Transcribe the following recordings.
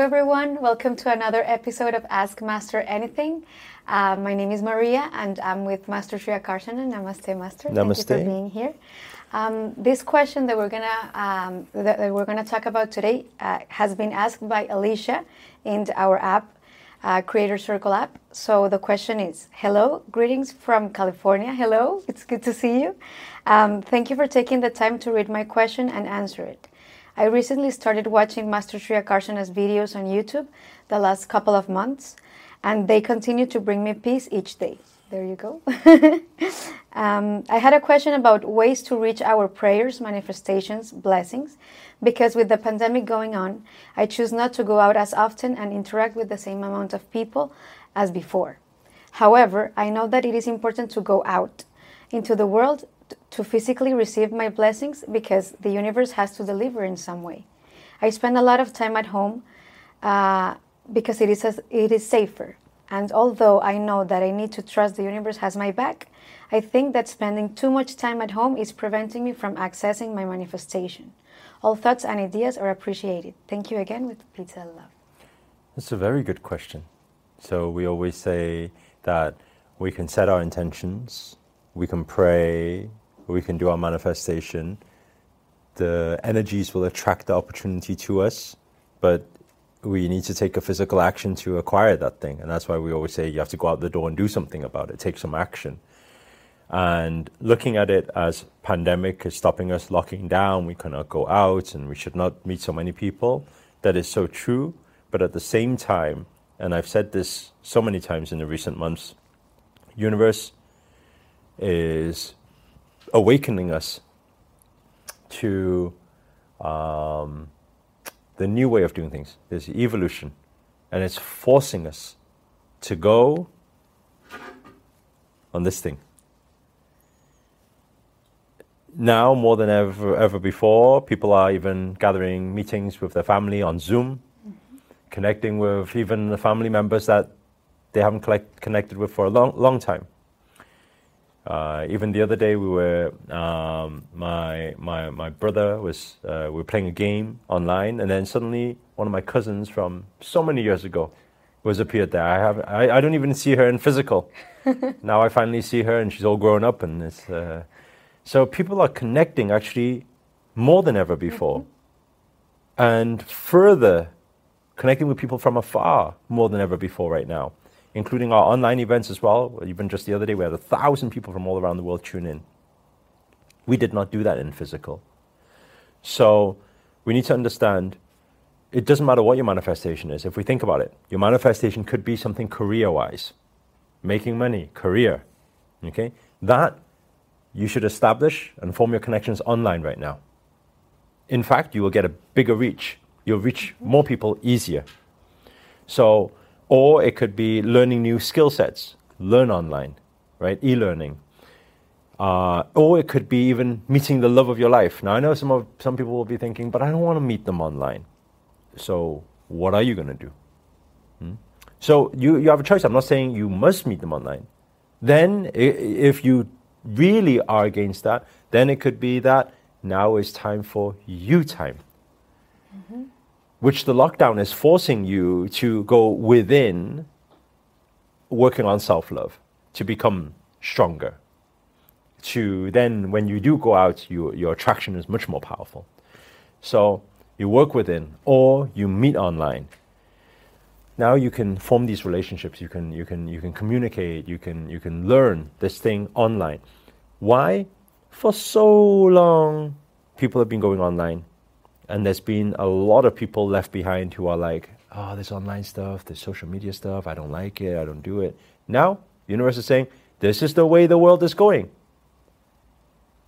everyone. Welcome to another episode of Ask Master Anything. Uh, my name is Maria, and I'm with Master Sri Akarshana. Namaste, Master. Namaste. Thank you for being here. Um, this question that we're gonna um, that, that we're gonna talk about today uh, has been asked by Alicia in our app, uh, Creator Circle app. So the question is: Hello, greetings from California. Hello, it's good to see you. Um, thank you for taking the time to read my question and answer it. I recently started watching Master Sri Akarshana's videos on YouTube the last couple of months, and they continue to bring me peace each day. There you go. um, I had a question about ways to reach our prayers, manifestations, blessings, because with the pandemic going on, I choose not to go out as often and interact with the same amount of people as before. However, I know that it is important to go out into the world to physically receive my blessings because the universe has to deliver in some way. I spend a lot of time at home uh, because it is, a, it is safer. And although I know that I need to trust the universe has my back, I think that spending too much time at home is preventing me from accessing my manifestation. All thoughts and ideas are appreciated. Thank you again with pizza love. That's a very good question. So we always say that we can set our intentions, we can pray, we can do our manifestation. The energies will attract the opportunity to us, but we need to take a physical action to acquire that thing. And that's why we always say you have to go out the door and do something about it, take some action. And looking at it as pandemic is stopping us locking down, we cannot go out and we should not meet so many people. That is so true. But at the same time, and I've said this so many times in the recent months, universe is awakening us to um, the new way of doing things. There's evolution, and it's forcing us to go on this thing. Now, more than ever, ever before, people are even gathering meetings with their family on Zoom, mm-hmm. connecting with even the family members that they haven't collect, connected with for a long, long time. Uh, even the other day, we were um, my my my brother was uh, we were playing a game online, and then suddenly one of my cousins from so many years ago was appeared there. I have I, I don't even see her in physical. now I finally see her, and she's all grown up, and it's uh, so people are connecting actually more than ever before, mm-hmm. and further connecting with people from afar more than ever before right now including our online events as well. Even just the other day, we had a thousand people from all around the world tune in. We did not do that in physical. So we need to understand it doesn't matter what your manifestation is. If we think about it, your manifestation could be something career wise, making money, career. Okay? That you should establish and form your connections online right now. In fact, you will get a bigger reach. You'll reach more people easier. So or it could be learning new skill sets, learn online, right? E learning. Uh, or it could be even meeting the love of your life. Now, I know some, of, some people will be thinking, but I don't want to meet them online. So, what are you going to do? Hmm? So, you, you have a choice. I'm not saying you must meet them online. Then, if you really are against that, then it could be that now is time for you time. Mm-hmm which the lockdown is forcing you to go within, working on self love, to become stronger. To then, when you do go out, you, your attraction is much more powerful. So you work within, or you meet online. Now you can form these relationships. You can you can you can communicate. You can you can learn this thing online. Why? For so long, people have been going online and there's been a lot of people left behind who are like, oh, this online stuff, this social media stuff, I don't like it, I don't do it. Now, the universe is saying, this is the way the world is going.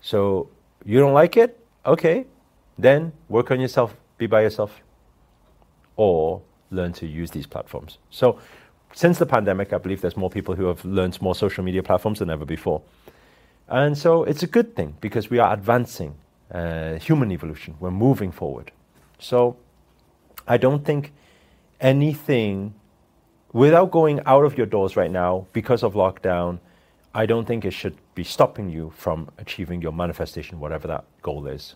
So, you don't like it? Okay, then work on yourself, be by yourself, or learn to use these platforms. So, since the pandemic, I believe there's more people who have learned more social media platforms than ever before. And so it's a good thing because we are advancing uh, human evolution. We're moving forward. So I don't think anything, without going out of your doors right now because of lockdown, I don't think it should be stopping you from achieving your manifestation, whatever that goal is.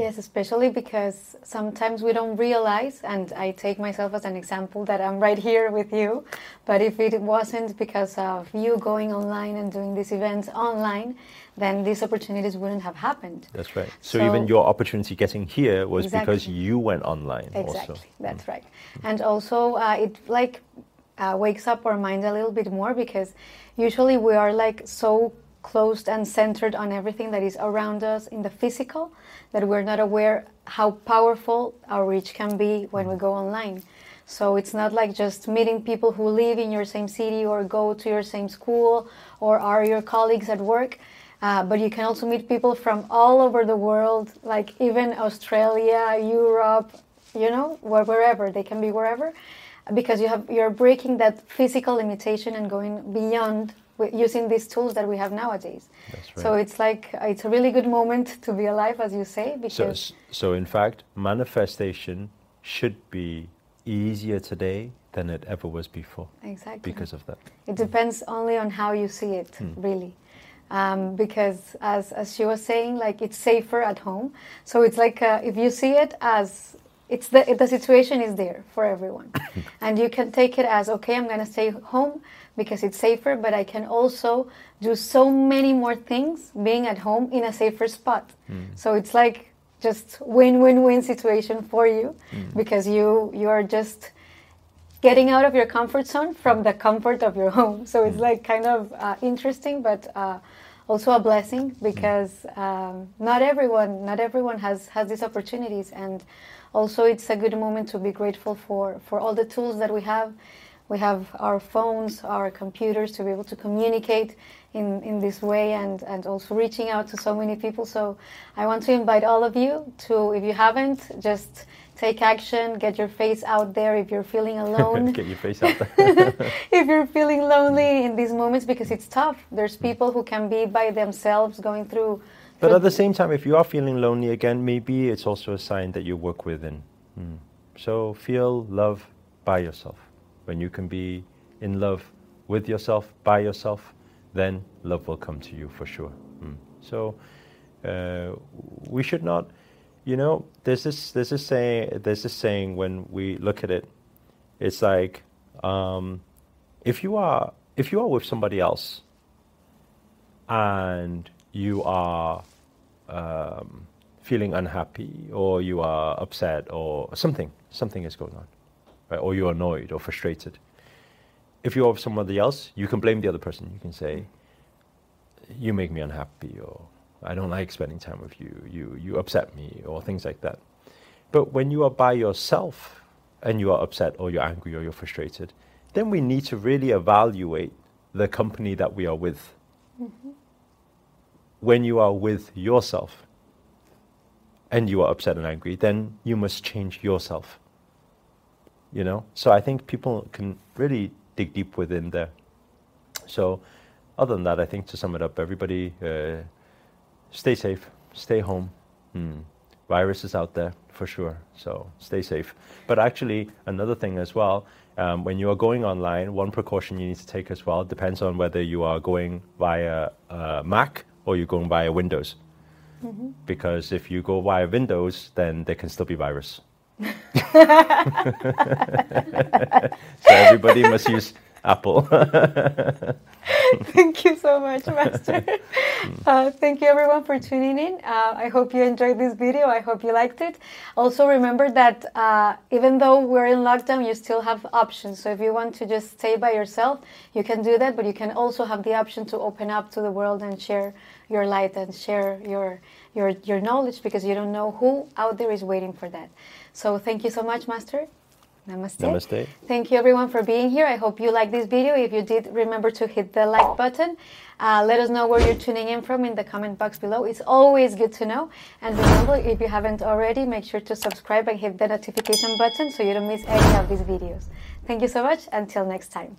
Yes, especially because sometimes we don't realize, and I take myself as an example that I'm right here with you. But if it wasn't because of you going online and doing these events online, then these opportunities wouldn't have happened. That's right. So, so even your opportunity getting here was exactly. because you went online. Exactly, also. that's mm. right. And also, uh, it like uh, wakes up our mind a little bit more because usually we are like so closed and centered on everything that is around us in the physical that we're not aware how powerful our reach can be when we go online. So it's not like just meeting people who live in your same city or go to your same school or are your colleagues at work. Uh, but you can also meet people from all over the world, like even Australia, Europe, you know, wherever they can be wherever, because you have you're breaking that physical limitation and going beyond using these tools that we have nowadays. Right. So it's like it's a really good moment to be alive, as you say. Because so, so in fact, manifestation should be easier today than it ever was before. Exactly. Because of that. It depends only on how you see it, hmm. really. Um, because as, as she was saying, like it's safer at home. So it's like uh, if you see it as it's the the situation is there for everyone, and you can take it as okay. I'm going to stay home because it's safer, but I can also do so many more things being at home in a safer spot. Mm. So it's like just win-win-win situation for you mm. because you you are just getting out of your comfort zone from the comfort of your home. So it's mm. like kind of uh, interesting, but uh, also a blessing because um, not everyone not everyone has has these opportunities, and also it's a good moment to be grateful for for all the tools that we have. We have our phones, our computers to be able to communicate in, in this way and, and also reaching out to so many people. So I want to invite all of you to, if you haven't, just take action, get your face out there if you're feeling alone. get your face out there. if you're feeling lonely in these moments because it's tough. There's people who can be by themselves going through. But at the same time, if you are feeling lonely again, maybe it's also a sign that you work within. Mm. So feel love by yourself. When you can be in love with yourself, by yourself, then love will come to you for sure. Mm. So uh, we should not, you know, this there's this saying this saying when we look at it, it's like um, if you are if you are with somebody else and you are um, feeling unhappy or you are upset or something something is going on right? or you're annoyed or frustrated. If you're with somebody else, you can blame the other person. You can say, "You make me unhappy," or "I don't like spending time with you. You you upset me," or things like that. But when you are by yourself and you are upset or you're angry or you're frustrated, then we need to really evaluate the company that we are with. Mm-hmm. When you are with yourself and you are upset and angry, then you must change yourself you know. So I think people can really dig deep within there. So, other than that, I think to sum it up, everybody uh, stay safe, stay home. Hmm. Virus is out there for sure, so stay safe. But actually, another thing as well, um, when you are going online, one precaution you need to take as well depends on whether you are going via uh, Mac or you're going via Windows. Mm-hmm. Because if you go via Windows, then there can still be virus. so everybody must use Apple. thank you so much, Master. Uh, thank you everyone for tuning in. Uh, I hope you enjoyed this video. I hope you liked it. Also, remember that uh, even though we're in lockdown, you still have options. So if you want to just stay by yourself, you can do that, but you can also have the option to open up to the world and share your light and share your your your knowledge because you don't know who out there is waiting for that. So thank you so much, Master. Namaste. Namaste. Thank you everyone for being here. I hope you liked this video. If you did, remember to hit the like button. Uh, let us know where you're tuning in from in the comment box below. It's always good to know. And remember, if you haven't already, make sure to subscribe and hit the notification button so you don't miss any of these videos. Thank you so much. Until next time.